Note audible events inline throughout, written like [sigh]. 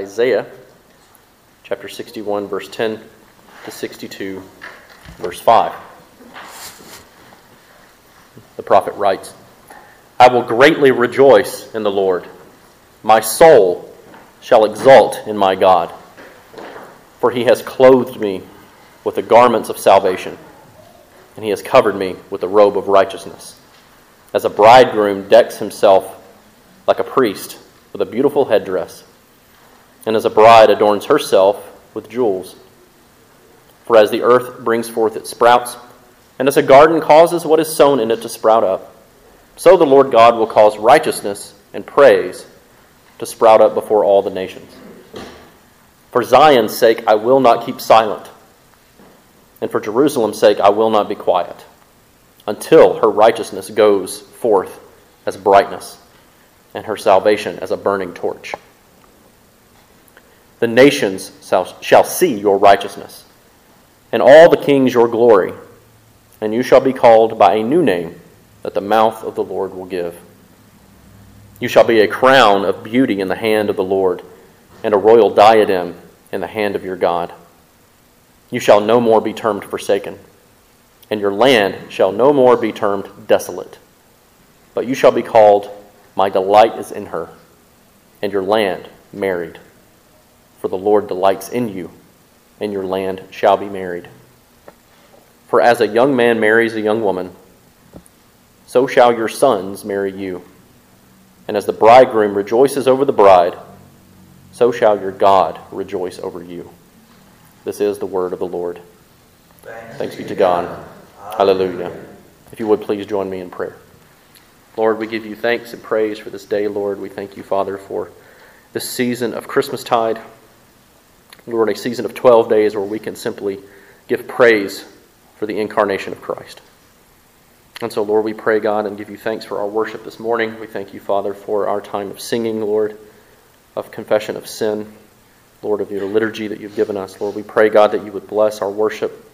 Isaiah chapter 61, verse 10 to 62, verse 5. Prophet writes, I will greatly rejoice in the Lord. My soul shall exult in my God, for he has clothed me with the garments of salvation, and he has covered me with the robe of righteousness. As a bridegroom decks himself like a priest with a beautiful headdress and as a bride adorns herself with jewels. For as the earth brings forth its sprouts, and as a garden causes what is sown in it to sprout up, so the Lord God will cause righteousness and praise to sprout up before all the nations. For Zion's sake, I will not keep silent, and for Jerusalem's sake, I will not be quiet, until her righteousness goes forth as brightness, and her salvation as a burning torch. The nations shall see your righteousness, and all the kings your glory, and you shall be called by a new name that the mouth of the Lord will give. You shall be a crown of beauty in the hand of the Lord, and a royal diadem in the hand of your God. You shall no more be termed forsaken, and your land shall no more be termed desolate, but you shall be called, My delight is in her, and your land married for the Lord delights in you, and your land shall be married. For as a young man marries a young woman, so shall your sons marry you. And as the bridegroom rejoices over the bride, so shall your God rejoice over you. This is the word of the Lord. Thanks, Thanks be to God. Hallelujah. If you would please join me in prayer. Lord, we give you thanks and praise for this day, Lord. We thank you, Father, for this season of Christmastide. Lord, a season of 12 days where we can simply give praise for the incarnation of Christ. And so, Lord, we pray, God, and give you thanks for our worship this morning. We thank you, Father, for our time of singing, Lord, of confession of sin, Lord, of your liturgy that you've given us. Lord, we pray, God, that you would bless our worship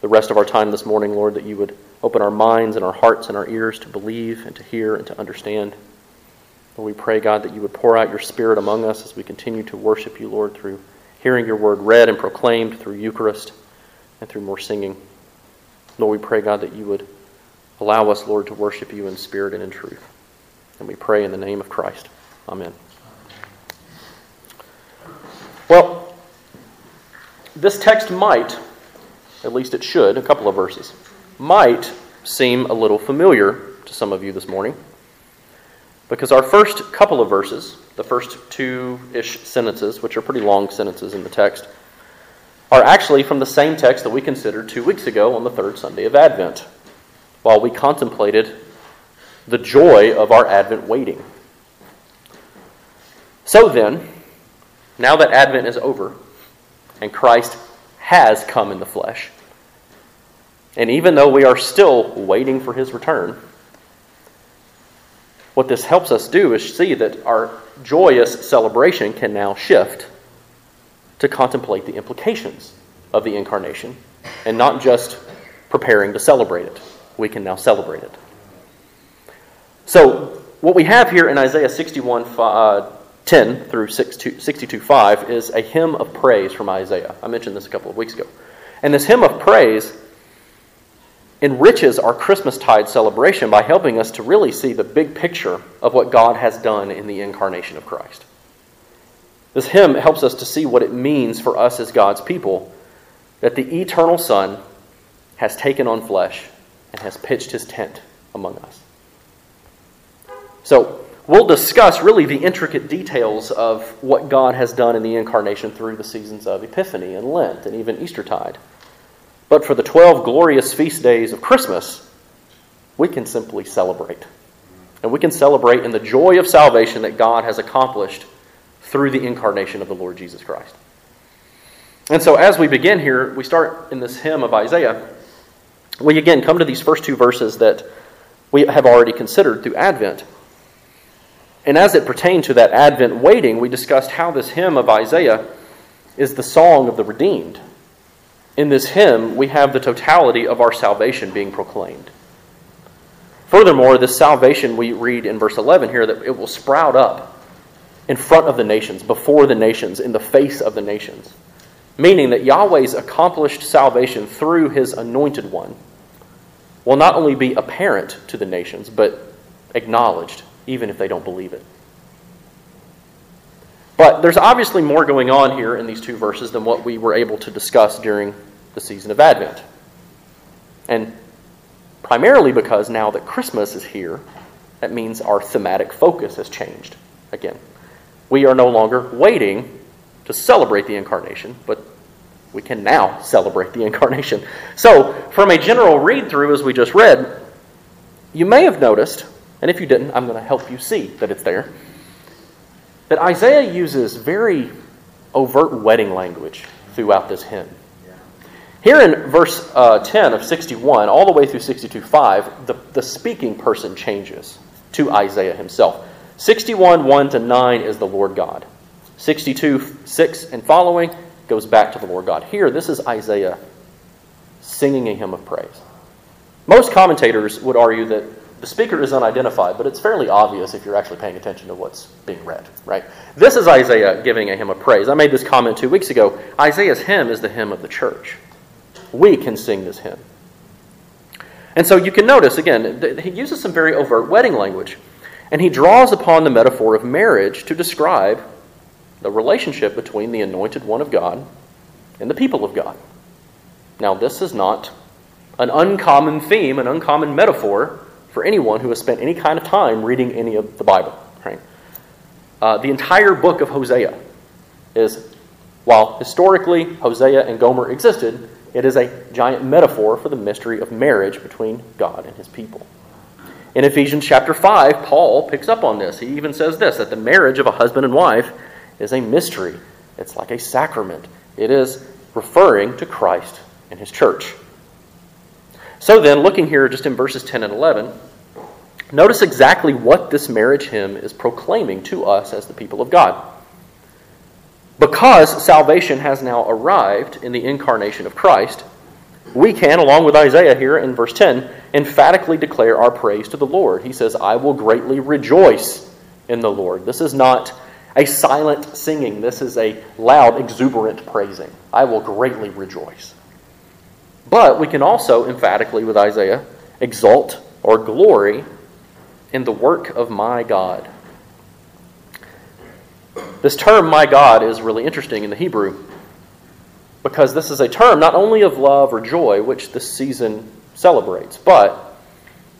the rest of our time this morning, Lord, that you would open our minds and our hearts and our ears to believe and to hear and to understand. Lord, we pray, God, that you would pour out your Spirit among us as we continue to worship you, Lord, through hearing your word read and proclaimed through Eucharist and through more singing. Lord, we pray, God, that you would allow us, Lord, to worship you in spirit and in truth. And we pray in the name of Christ. Amen. Well, this text might, at least it should, a couple of verses, might seem a little familiar to some of you this morning. Because our first couple of verses the first two ish sentences, which are pretty long sentences in the text, are actually from the same text that we considered two weeks ago on the third Sunday of Advent, while we contemplated the joy of our Advent waiting. So then, now that Advent is over and Christ has come in the flesh, and even though we are still waiting for his return, what this helps us do is see that our joyous celebration can now shift to contemplate the implications of the incarnation and not just preparing to celebrate it. We can now celebrate it. So, what we have here in Isaiah 61 uh, 10 through 62 5 is a hymn of praise from Isaiah. I mentioned this a couple of weeks ago. And this hymn of praise enriches our Christmastide celebration by helping us to really see the big picture of what God has done in the incarnation of Christ. This hymn helps us to see what it means for us as God's people that the eternal Son has taken on flesh and has pitched his tent among us. So, we'll discuss really the intricate details of what God has done in the incarnation through the seasons of Epiphany and Lent and even Eastertide. But for the 12 glorious feast days of Christmas, we can simply celebrate. And we can celebrate in the joy of salvation that God has accomplished through the incarnation of the Lord Jesus Christ. And so, as we begin here, we start in this hymn of Isaiah we again come to these first two verses that we have already considered through Advent. And as it pertained to that Advent waiting, we discussed how this hymn of Isaiah is the song of the redeemed. In this hymn, we have the totality of our salvation being proclaimed. Furthermore, this salvation we read in verse 11 here that it will sprout up in front of the nations, before the nations, in the face of the nations. Meaning that Yahweh's accomplished salvation through his anointed one will not only be apparent to the nations, but acknowledged, even if they don't believe it. But there's obviously more going on here in these two verses than what we were able to discuss during the season of Advent. And primarily because now that Christmas is here, that means our thematic focus has changed again. We are no longer waiting to celebrate the incarnation, but we can now celebrate the incarnation. So, from a general read through, as we just read, you may have noticed, and if you didn't, I'm going to help you see that it's there, that Isaiah uses very overt wedding language throughout this hymn. Here in verse uh, 10 of 61, all the way through 62.5, the, the speaking person changes to Isaiah himself. 61, 1 to 9 is the Lord God. 62, 6 and following goes back to the Lord God. Here, this is Isaiah singing a hymn of praise. Most commentators would argue that the speaker is unidentified, but it's fairly obvious if you're actually paying attention to what's being read, right? This is Isaiah giving a hymn of praise. I made this comment two weeks ago. Isaiah's hymn is the hymn of the church. We can sing this hymn. And so you can notice, again, he uses some very overt wedding language. And he draws upon the metaphor of marriage to describe the relationship between the anointed one of God and the people of God. Now, this is not an uncommon theme, an uncommon metaphor for anyone who has spent any kind of time reading any of the Bible. Right? Uh, the entire book of Hosea is, while historically Hosea and Gomer existed, it is a giant metaphor for the mystery of marriage between God and his people. In Ephesians chapter 5, Paul picks up on this. He even says this that the marriage of a husband and wife is a mystery. It's like a sacrament. It is referring to Christ and his church. So then, looking here just in verses 10 and 11, notice exactly what this marriage hymn is proclaiming to us as the people of God. Because salvation has now arrived in the incarnation of Christ, we can, along with Isaiah here in verse 10, emphatically declare our praise to the Lord. He says, I will greatly rejoice in the Lord. This is not a silent singing. This is a loud, exuberant praising. I will greatly rejoice. But we can also emphatically, with Isaiah, exalt or glory in the work of my God. This term, my God, is really interesting in the Hebrew because this is a term not only of love or joy, which this season celebrates, but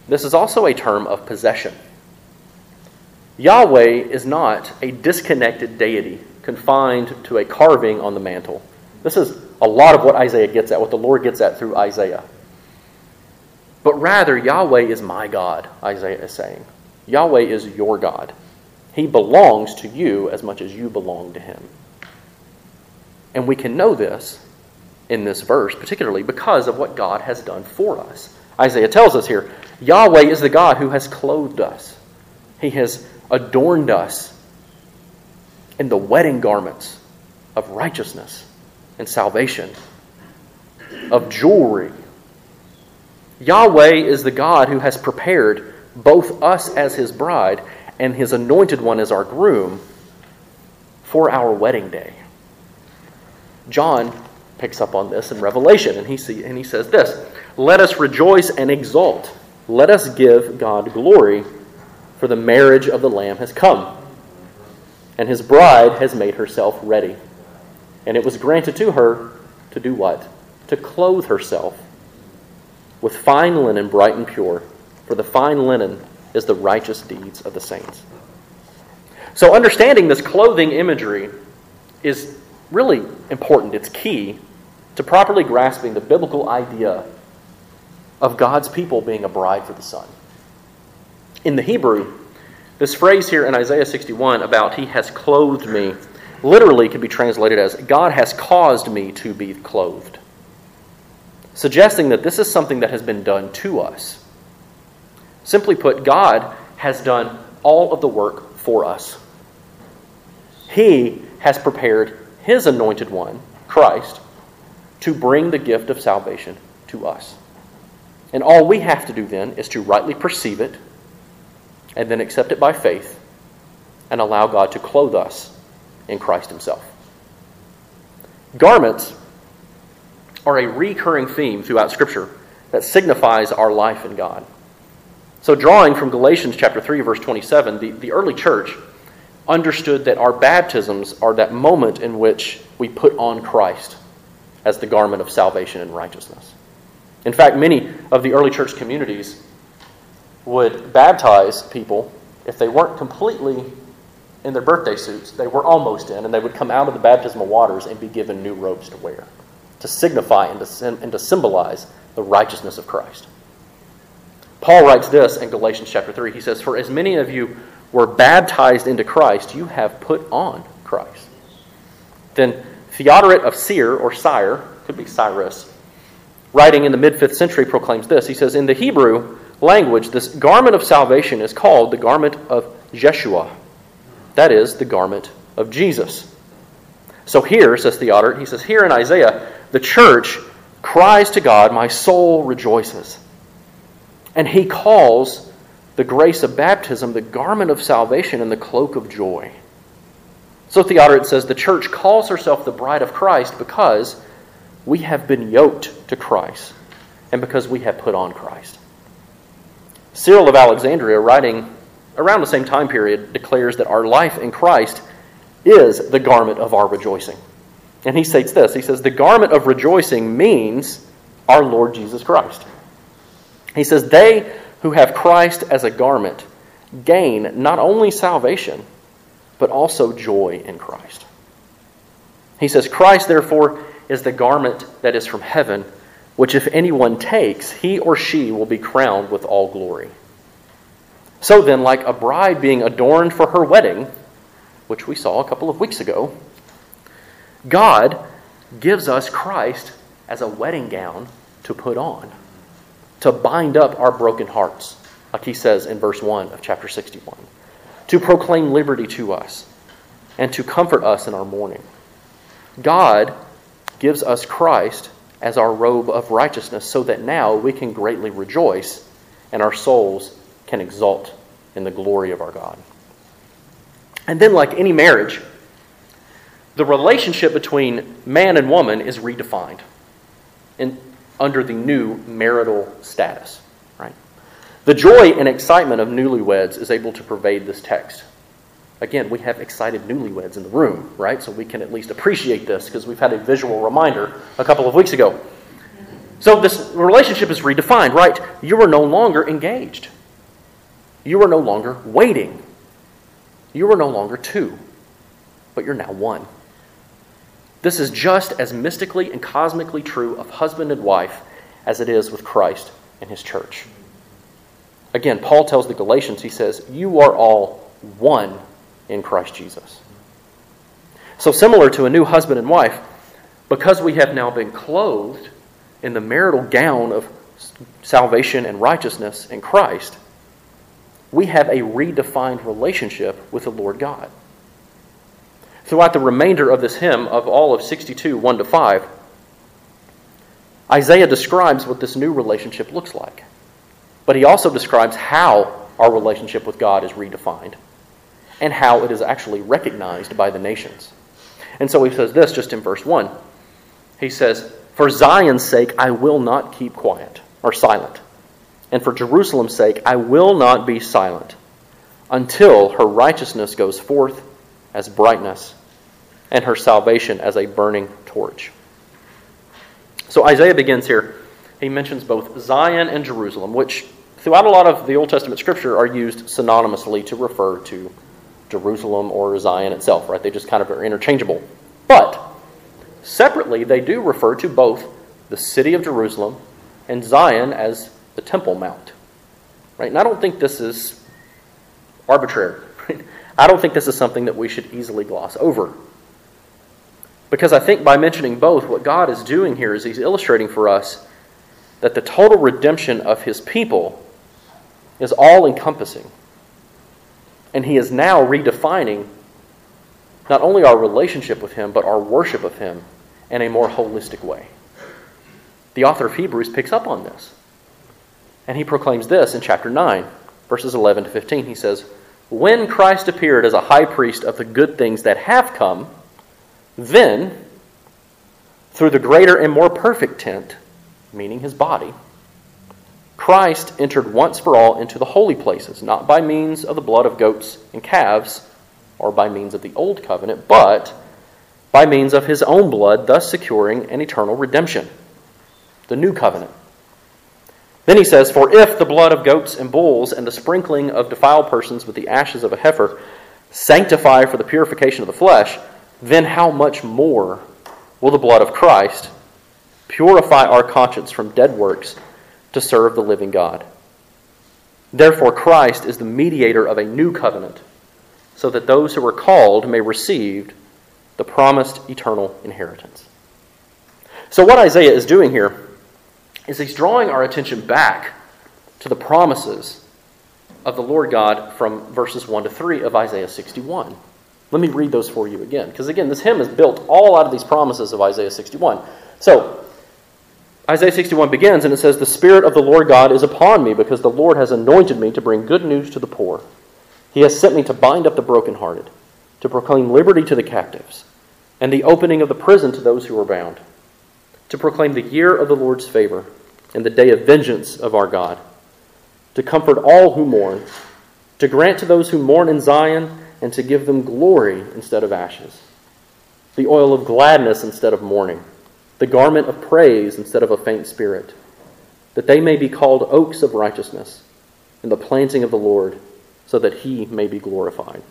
this is also a term of possession. Yahweh is not a disconnected deity confined to a carving on the mantle. This is a lot of what Isaiah gets at, what the Lord gets at through Isaiah. But rather, Yahweh is my God, Isaiah is saying. Yahweh is your God. He belongs to you as much as you belong to him. And we can know this in this verse, particularly because of what God has done for us. Isaiah tells us here Yahweh is the God who has clothed us, He has adorned us in the wedding garments of righteousness and salvation, of jewelry. Yahweh is the God who has prepared both us as His bride and His anointed one as our groom for our wedding day. John picks up on this in Revelation, and he, see, and he says this Let us rejoice and exult. Let us give God glory for the marriage of the Lamb has come, and his bride has made herself ready. And it was granted to her to do what? To clothe herself with fine linen, bright and pure, for the fine linen is the righteous deeds of the saints. So, understanding this clothing imagery is really important. It's key to properly grasping the biblical idea of God's people being a bride for the Son. In the Hebrew, this phrase here in Isaiah 61 about He has clothed me literally can be translated as God has caused me to be clothed. suggesting that this is something that has been done to us. Simply put, God has done all of the work for us. He has prepared His anointed one, Christ, to bring the gift of salvation to us. And all we have to do then is to rightly perceive it and then accept it by faith and allow God to clothe us in Christ Himself. Garments are a recurring theme throughout Scripture that signifies our life in God. So, drawing from Galatians chapter 3, verse 27, the, the early church understood that our baptisms are that moment in which we put on Christ as the garment of salvation and righteousness. In fact, many of the early church communities would baptize people if they weren't completely in their birthday suits, they were almost in, and they would come out of the baptismal waters and be given new robes to wear to signify and to, and to symbolize the righteousness of Christ. Paul writes this in Galatians chapter 3. He says, For as many of you were baptized into Christ, you have put on Christ. Then Theodoret of Seir, or Sire, could be Cyrus, writing in the mid 5th century, proclaims this. He says, In the Hebrew language, this garment of salvation is called the garment of Jeshua. That is, the garment of Jesus. So here, says Theodoret, he says, here in Isaiah, the church cries to God, My soul rejoices. And he calls the grace of baptism the garment of salvation and the cloak of joy. So Theodoret says the church calls herself the bride of Christ because we have been yoked to Christ and because we have put on Christ. Cyril of Alexandria, writing around the same time period, declares that our life in Christ is the garment of our rejoicing. And he states this He says, The garment of rejoicing means our Lord Jesus Christ. He says, They who have Christ as a garment gain not only salvation, but also joy in Christ. He says, Christ, therefore, is the garment that is from heaven, which if anyone takes, he or she will be crowned with all glory. So then, like a bride being adorned for her wedding, which we saw a couple of weeks ago, God gives us Christ as a wedding gown to put on, to bind up our broken hearts, like he says in verse 1 of chapter 61, to proclaim liberty to us, and to comfort us in our mourning. God gives us Christ as our robe of righteousness so that now we can greatly rejoice and our souls can exult in the glory of our God. And then, like any marriage, the relationship between man and woman is redefined in, under the new marital status. Right? The joy and excitement of newlyweds is able to pervade this text. Again, we have excited newlyweds in the room, right? So we can at least appreciate this because we've had a visual reminder a couple of weeks ago. So this relationship is redefined, right? You are no longer engaged. You are no longer waiting. You are no longer two, but you're now one. This is just as mystically and cosmically true of husband and wife as it is with Christ and his church. Again, Paul tells the Galatians, he says, You are all one in Christ Jesus. So, similar to a new husband and wife, because we have now been clothed in the marital gown of salvation and righteousness in Christ, we have a redefined relationship with the Lord God throughout the remainder of this hymn of all of 62, 1 to 5, Isaiah describes what this new relationship looks like. But he also describes how our relationship with God is redefined and how it is actually recognized by the nations. And so he says this just in verse 1. He says, For Zion's sake, I will not keep quiet or silent. And for Jerusalem's sake, I will not be silent until her righteousness goes forth as brightness, and her salvation as a burning torch. So Isaiah begins here. He mentions both Zion and Jerusalem, which throughout a lot of the Old Testament scripture are used synonymously to refer to Jerusalem or Zion itself, right? They just kind of are interchangeable. But separately, they do refer to both the city of Jerusalem and Zion as the Temple Mount. Right? And I don't think this is arbitrary. Right? [laughs] I don't think this is something that we should easily gloss over. Because I think by mentioning both, what God is doing here is He's illustrating for us that the total redemption of his people is all encompassing. And he is now redefining not only our relationship with him, but our worship of him in a more holistic way. The author of Hebrews picks up on this. And he proclaims this in chapter 9, verses 11 to 15. He says, When Christ appeared as a high priest of the good things that have come, then, through the greater and more perfect tent, meaning his body, Christ entered once for all into the holy places, not by means of the blood of goats and calves, or by means of the old covenant, but by means of his own blood, thus securing an eternal redemption. The new covenant. Then he says, For if the blood of goats and bulls and the sprinkling of defiled persons with the ashes of a heifer sanctify for the purification of the flesh, then how much more will the blood of Christ purify our conscience from dead works to serve the living God? Therefore, Christ is the mediator of a new covenant, so that those who are called may receive the promised eternal inheritance. So, what Isaiah is doing here is he's drawing our attention back to the promises of the Lord God from verses 1 to 3 of Isaiah 61. Let me read those for you again, because again, this hymn is built all out of these promises of Isaiah 61. So, Isaiah 61 begins and it says, The Spirit of the Lord God is upon me, because the Lord has anointed me to bring good news to the poor. He has sent me to bind up the brokenhearted, to proclaim liberty to the captives, and the opening of the prison to those who are bound to proclaim the year of the Lord's favor and the day of vengeance of our God, to comfort all who mourn, to grant to those who mourn in Zion, and to give them glory instead of ashes, the oil of gladness instead of mourning, the garment of praise instead of a faint spirit, that they may be called oaks of righteousness in the planting of the Lord, so that he may be glorified.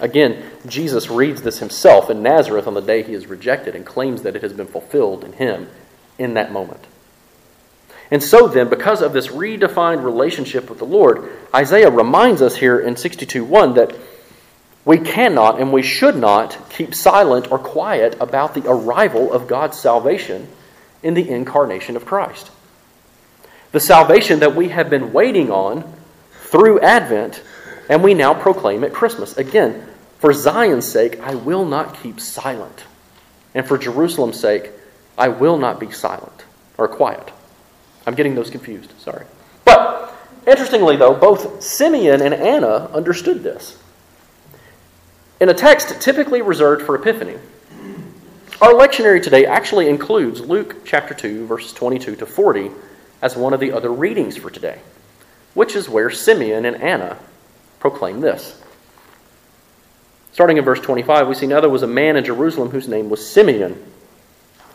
Again, Jesus reads this himself in Nazareth on the day he is rejected and claims that it has been fulfilled in him in that moment. And so, then, because of this redefined relationship with the Lord, Isaiah reminds us here in 62:1 that we cannot and we should not keep silent or quiet about the arrival of God's salvation in the incarnation of Christ. The salvation that we have been waiting on through Advent and we now proclaim at Christmas. Again, for Zion's sake, I will not keep silent. And for Jerusalem's sake, I will not be silent or quiet. I'm getting those confused, sorry. But, interestingly, though, both Simeon and Anna understood this. In a text typically reserved for Epiphany, our lectionary today actually includes Luke chapter 2, verses 22 to 40, as one of the other readings for today, which is where Simeon and Anna proclaim this. Starting in verse 25, we see now there was a man in Jerusalem whose name was Simeon.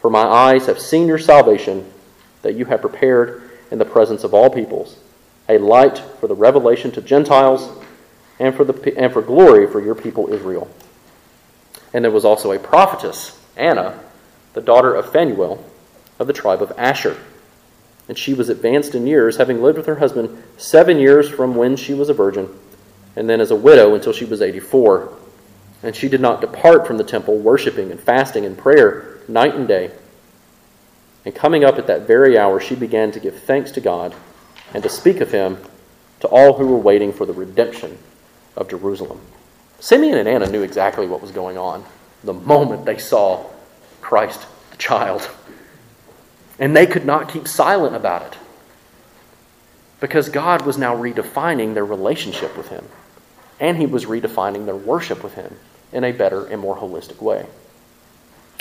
For my eyes have seen your salvation, that you have prepared in the presence of all peoples, a light for the revelation to Gentiles, and for, the, and for glory for your people Israel. And there was also a prophetess, Anna, the daughter of Phanuel, of the tribe of Asher. And she was advanced in years, having lived with her husband seven years from when she was a virgin and then as a widow until she was 84. And she did not depart from the temple, worshiping and fasting and prayer night and day. And coming up at that very hour, she began to give thanks to God and to speak of him to all who were waiting for the redemption of Jerusalem. Simeon and Anna knew exactly what was going on the moment they saw Christ the child. And they could not keep silent about it because God was now redefining their relationship with Him and he was redefining their worship with him in a better and more holistic way.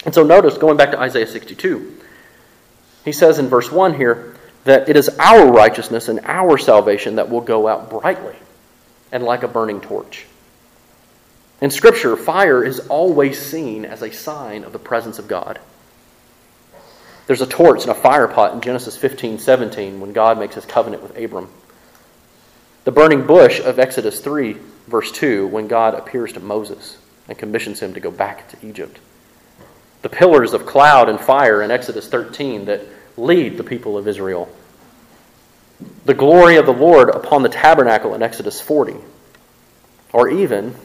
And so notice, going back to Isaiah 62, he says in verse 1 here that it is our righteousness and our salvation that will go out brightly and like a burning torch. In Scripture, fire is always seen as a sign of the presence of God. There's a torch and a fire pot in Genesis 15 17 when God makes his covenant with Abram. The burning bush of Exodus 3, verse 2, when God appears to Moses and commissions him to go back to Egypt. The pillars of cloud and fire in Exodus 13 that lead the people of Israel. The glory of the Lord upon the tabernacle in Exodus 40. Or even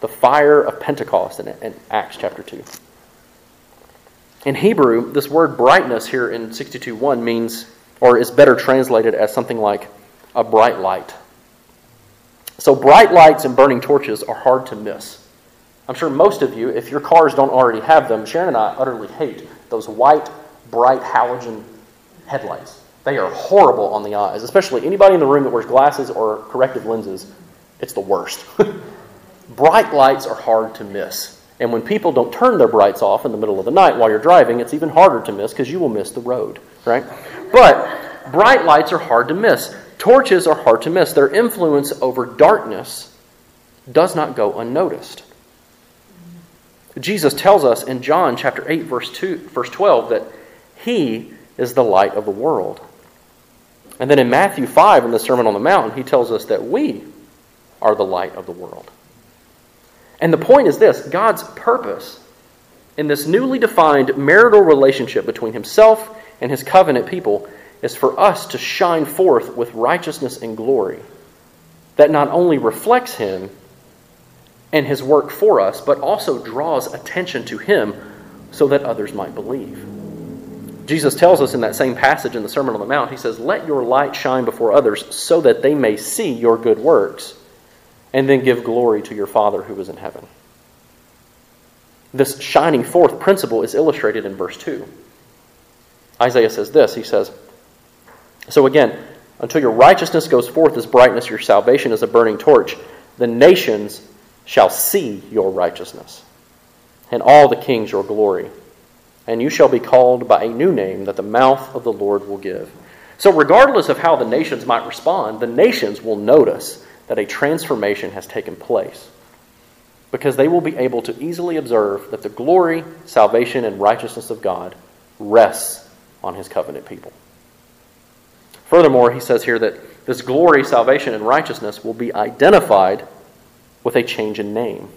the fire of Pentecost in, in Acts chapter 2. In Hebrew, this word brightness here in 62.1 means, or is better translated as something like a bright light. So, bright lights and burning torches are hard to miss. I'm sure most of you, if your cars don't already have them, Sharon and I utterly hate those white, bright halogen headlights. They are horrible on the eyes, especially anybody in the room that wears glasses or corrective lenses. It's the worst. [laughs] bright lights are hard to miss. And when people don't turn their brights off in the middle of the night while you're driving, it's even harder to miss because you will miss the road, right? But bright lights are hard to miss. Torches are hard to miss. Their influence over darkness does not go unnoticed. Jesus tells us in John chapter 8 verse 2 verse 12 that he is the light of the world. And then in Matthew 5 in the Sermon on the Mount, he tells us that we are the light of the world. And the point is this God's purpose in this newly defined marital relationship between himself and his covenant people is for us to shine forth with righteousness and glory that not only reflects him and his work for us, but also draws attention to him so that others might believe. Jesus tells us in that same passage in the Sermon on the Mount, he says, Let your light shine before others so that they may see your good works and then give glory to your Father who is in heaven. This shining forth principle is illustrated in verse 2. Isaiah says this He says, So again, until your righteousness goes forth as brightness, your salvation as a burning torch, the nations shall see your righteousness, and all the kings your glory. And you shall be called by a new name that the mouth of the Lord will give. So, regardless of how the nations might respond, the nations will notice that a transformation has taken place because they will be able to easily observe that the glory, salvation, and righteousness of God rests on his covenant people. Furthermore, he says here that this glory, salvation, and righteousness will be identified with a change in name.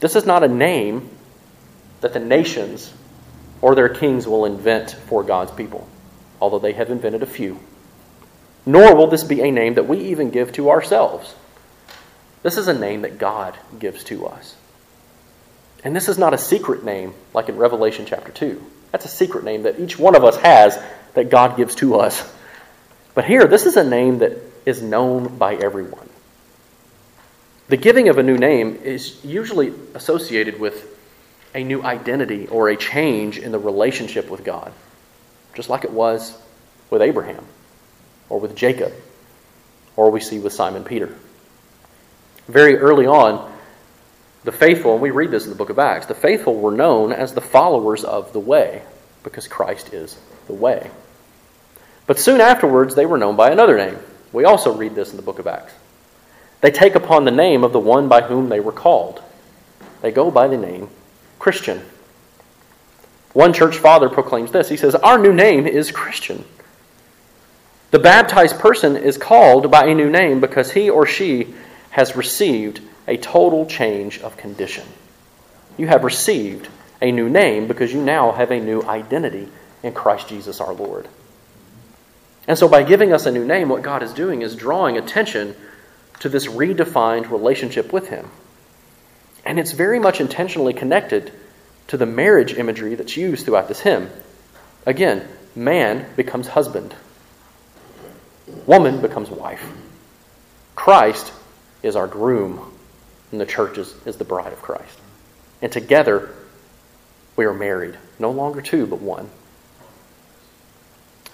This is not a name that the nations or their kings will invent for God's people, although they have invented a few nor will this be a name that we even give to ourselves. This is a name that God gives to us. And this is not a secret name like in Revelation chapter 2. That's a secret name that each one of us has that God gives to us. But here, this is a name that is known by everyone. The giving of a new name is usually associated with a new identity or a change in the relationship with God, just like it was with Abraham or with Jacob, or we see with Simon Peter. Very early on, the faithful, and we read this in the book of Acts, the faithful were known as the followers of the way, because Christ is the way. But soon afterwards, they were known by another name. We also read this in the book of Acts. They take upon the name of the one by whom they were called. They go by the name Christian. One church father proclaims this. He says, Our new name is Christian. The baptized person is called by a new name because he or she has received a total change of condition. You have received a new name because you now have a new identity in Christ Jesus our Lord. And so, by giving us a new name, what God is doing is drawing attention to this redefined relationship with Him. And it's very much intentionally connected to the marriage imagery that's used throughout this hymn. Again, man becomes husband. Woman becomes wife. Christ is our groom, and the church is, is the bride of Christ. And together, we are married, no longer two, but one.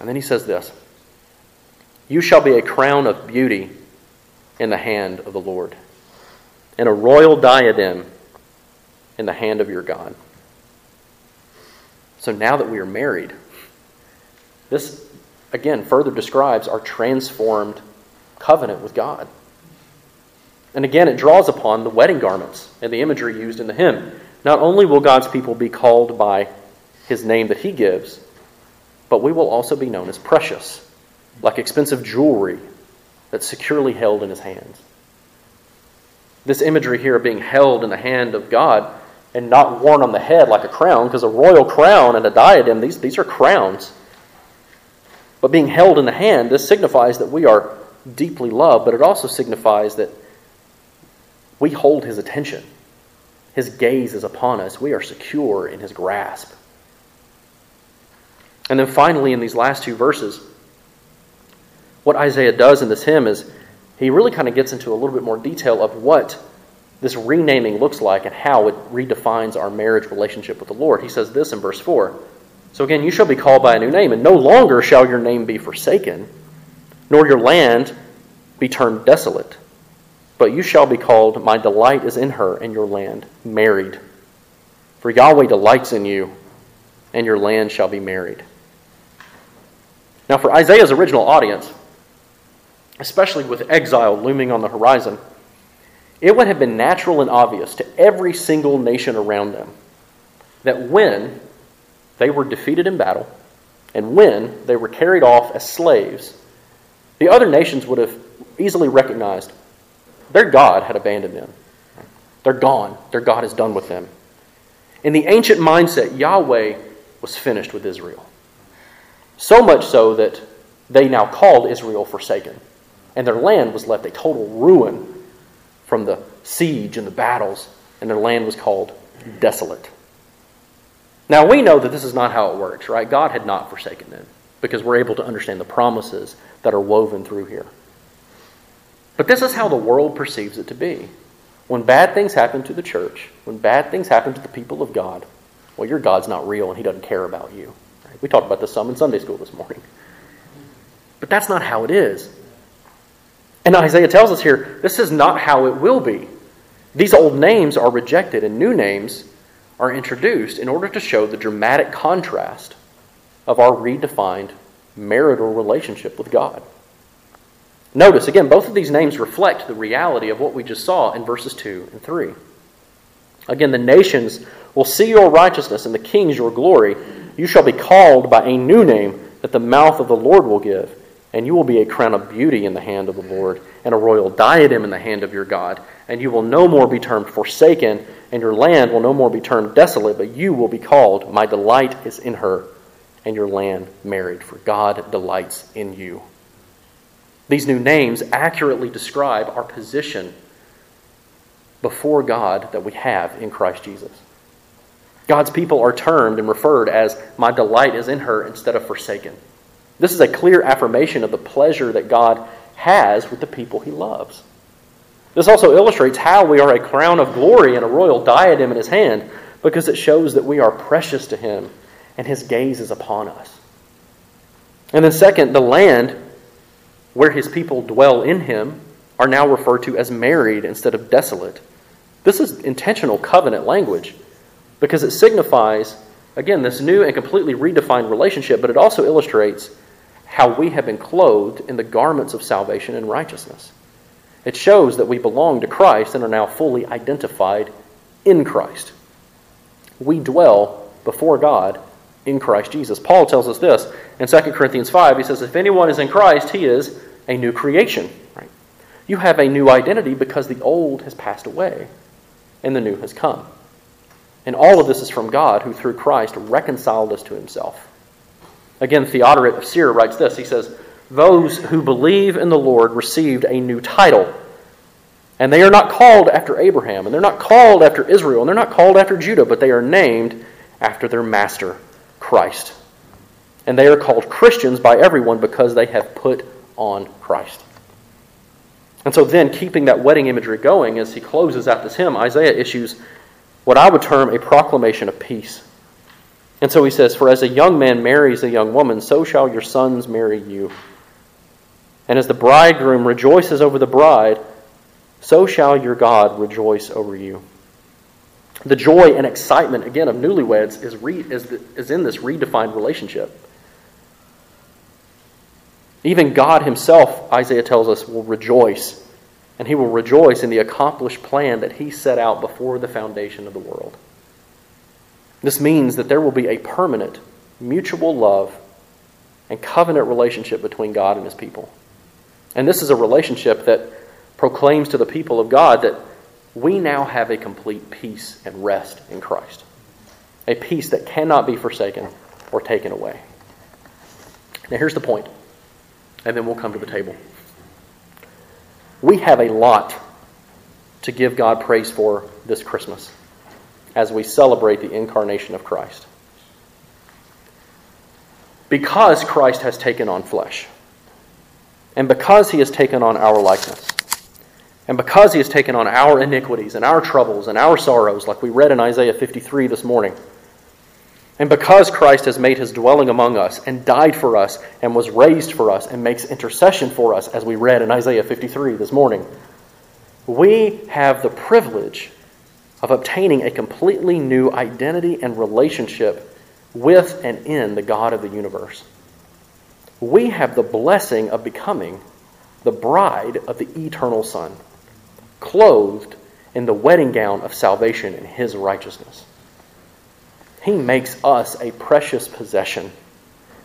And then he says this You shall be a crown of beauty in the hand of the Lord, and a royal diadem in the hand of your God. So now that we are married, this again, further describes our transformed covenant with God. And again, it draws upon the wedding garments and the imagery used in the hymn. Not only will God's people be called by his name that he gives, but we will also be known as precious, like expensive jewelry that's securely held in his hands. This imagery here of being held in the hand of God and not worn on the head like a crown, because a royal crown and a diadem, these, these are crowns. But being held in the hand, this signifies that we are deeply loved, but it also signifies that we hold his attention. His gaze is upon us. We are secure in his grasp. And then finally, in these last two verses, what Isaiah does in this hymn is he really kind of gets into a little bit more detail of what this renaming looks like and how it redefines our marriage relationship with the Lord. He says this in verse 4 So again, you shall be called by a new name, and no longer shall your name be forsaken, nor your land be turned desolate. But you shall be called, My delight is in her, and your land married. For Yahweh delights in you, and your land shall be married. Now, for Isaiah's original audience, especially with exile looming on the horizon, it would have been natural and obvious to every single nation around them that when they were defeated in battle and when they were carried off as slaves, the other nations would have easily recognized their God had abandoned them. They're gone. Their God is done with them. In the ancient mindset, Yahweh was finished with Israel. So much so that they now called Israel forsaken, and their land was left a total ruin from the siege and the battles, and their land was called desolate. Now, we know that this is not how it works, right? God had not forsaken them because we're able to understand the promises that are woven through here. But this is how the world perceives it to be. When bad things happen to the church, when bad things happen to the people of God, well, your God's not real and He doesn't care about you. We talked about this some in Sunday school this morning. But that's not how it is. And Isaiah tells us here this is not how it will be. These old names are rejected and new names are introduced in order to show the dramatic contrast of our redefined marital relationship with God. Notice, again, both of these names reflect the reality of what we just saw in verses 2 and 3. Again, the nations will see your righteousness and the kings your glory. You shall be called by a new name that the mouth of the Lord will give and you will be a crown of beauty in the hand of the Lord, and a royal diadem in the hand of your God. And you will no more be termed forsaken, and your land will no more be termed desolate, but you will be called, My delight is in her, and your land married, for God delights in you. These new names accurately describe our position before God that we have in Christ Jesus. God's people are termed and referred as, My delight is in her, instead of forsaken. This is a clear affirmation of the pleasure that God has with the people he loves. This also illustrates how we are a crown of glory and a royal diadem in his hand because it shows that we are precious to him and his gaze is upon us. And then, second, the land where his people dwell in him are now referred to as married instead of desolate. This is intentional covenant language because it signifies, again, this new and completely redefined relationship, but it also illustrates how we have been clothed in the garments of salvation and righteousness. It shows that we belong to Christ and are now fully identified in Christ. We dwell before God in Christ Jesus. Paul tells us this in 2 Corinthians 5. He says, If anyone is in Christ, he is a new creation. Right? You have a new identity because the old has passed away and the new has come. And all of this is from God, who through Christ reconciled us to himself Again, Theodoret of Syria writes this. He says, Those who believe in the Lord received a new title. And they are not called after Abraham, and they're not called after Israel, and they're not called after Judah, but they are named after their master, Christ. And they are called Christians by everyone because they have put on Christ. And so, then, keeping that wedding imagery going, as he closes out this hymn, Isaiah issues what I would term a proclamation of peace. And so he says, For as a young man marries a young woman, so shall your sons marry you. And as the bridegroom rejoices over the bride, so shall your God rejoice over you. The joy and excitement, again, of newlyweds is, re, is, the, is in this redefined relationship. Even God Himself, Isaiah tells us, will rejoice. And He will rejoice in the accomplished plan that He set out before the foundation of the world. This means that there will be a permanent, mutual love and covenant relationship between God and his people. And this is a relationship that proclaims to the people of God that we now have a complete peace and rest in Christ. A peace that cannot be forsaken or taken away. Now, here's the point, and then we'll come to the table. We have a lot to give God praise for this Christmas as we celebrate the incarnation of Christ. Because Christ has taken on flesh, and because he has taken on our likeness, and because he has taken on our iniquities and our troubles and our sorrows, like we read in Isaiah 53 this morning, and because Christ has made his dwelling among us and died for us and was raised for us and makes intercession for us, as we read in Isaiah 53 this morning, we have the privilege of obtaining a completely new identity and relationship with and in the God of the universe. We have the blessing of becoming the bride of the eternal Son, clothed in the wedding gown of salvation in His righteousness. He makes us a precious possession,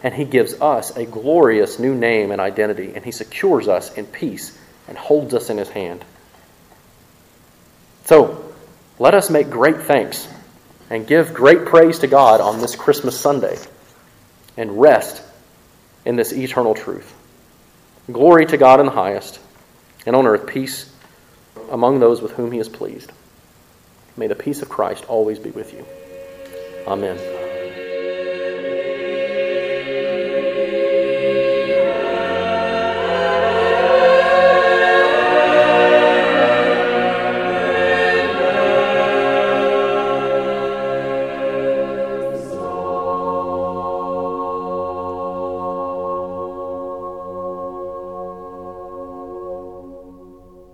and He gives us a glorious new name and identity, and He secures us in peace and holds us in His hand. So, let us make great thanks and give great praise to God on this Christmas Sunday and rest in this eternal truth. Glory to God in the highest, and on earth peace among those with whom He is pleased. May the peace of Christ always be with you. Amen.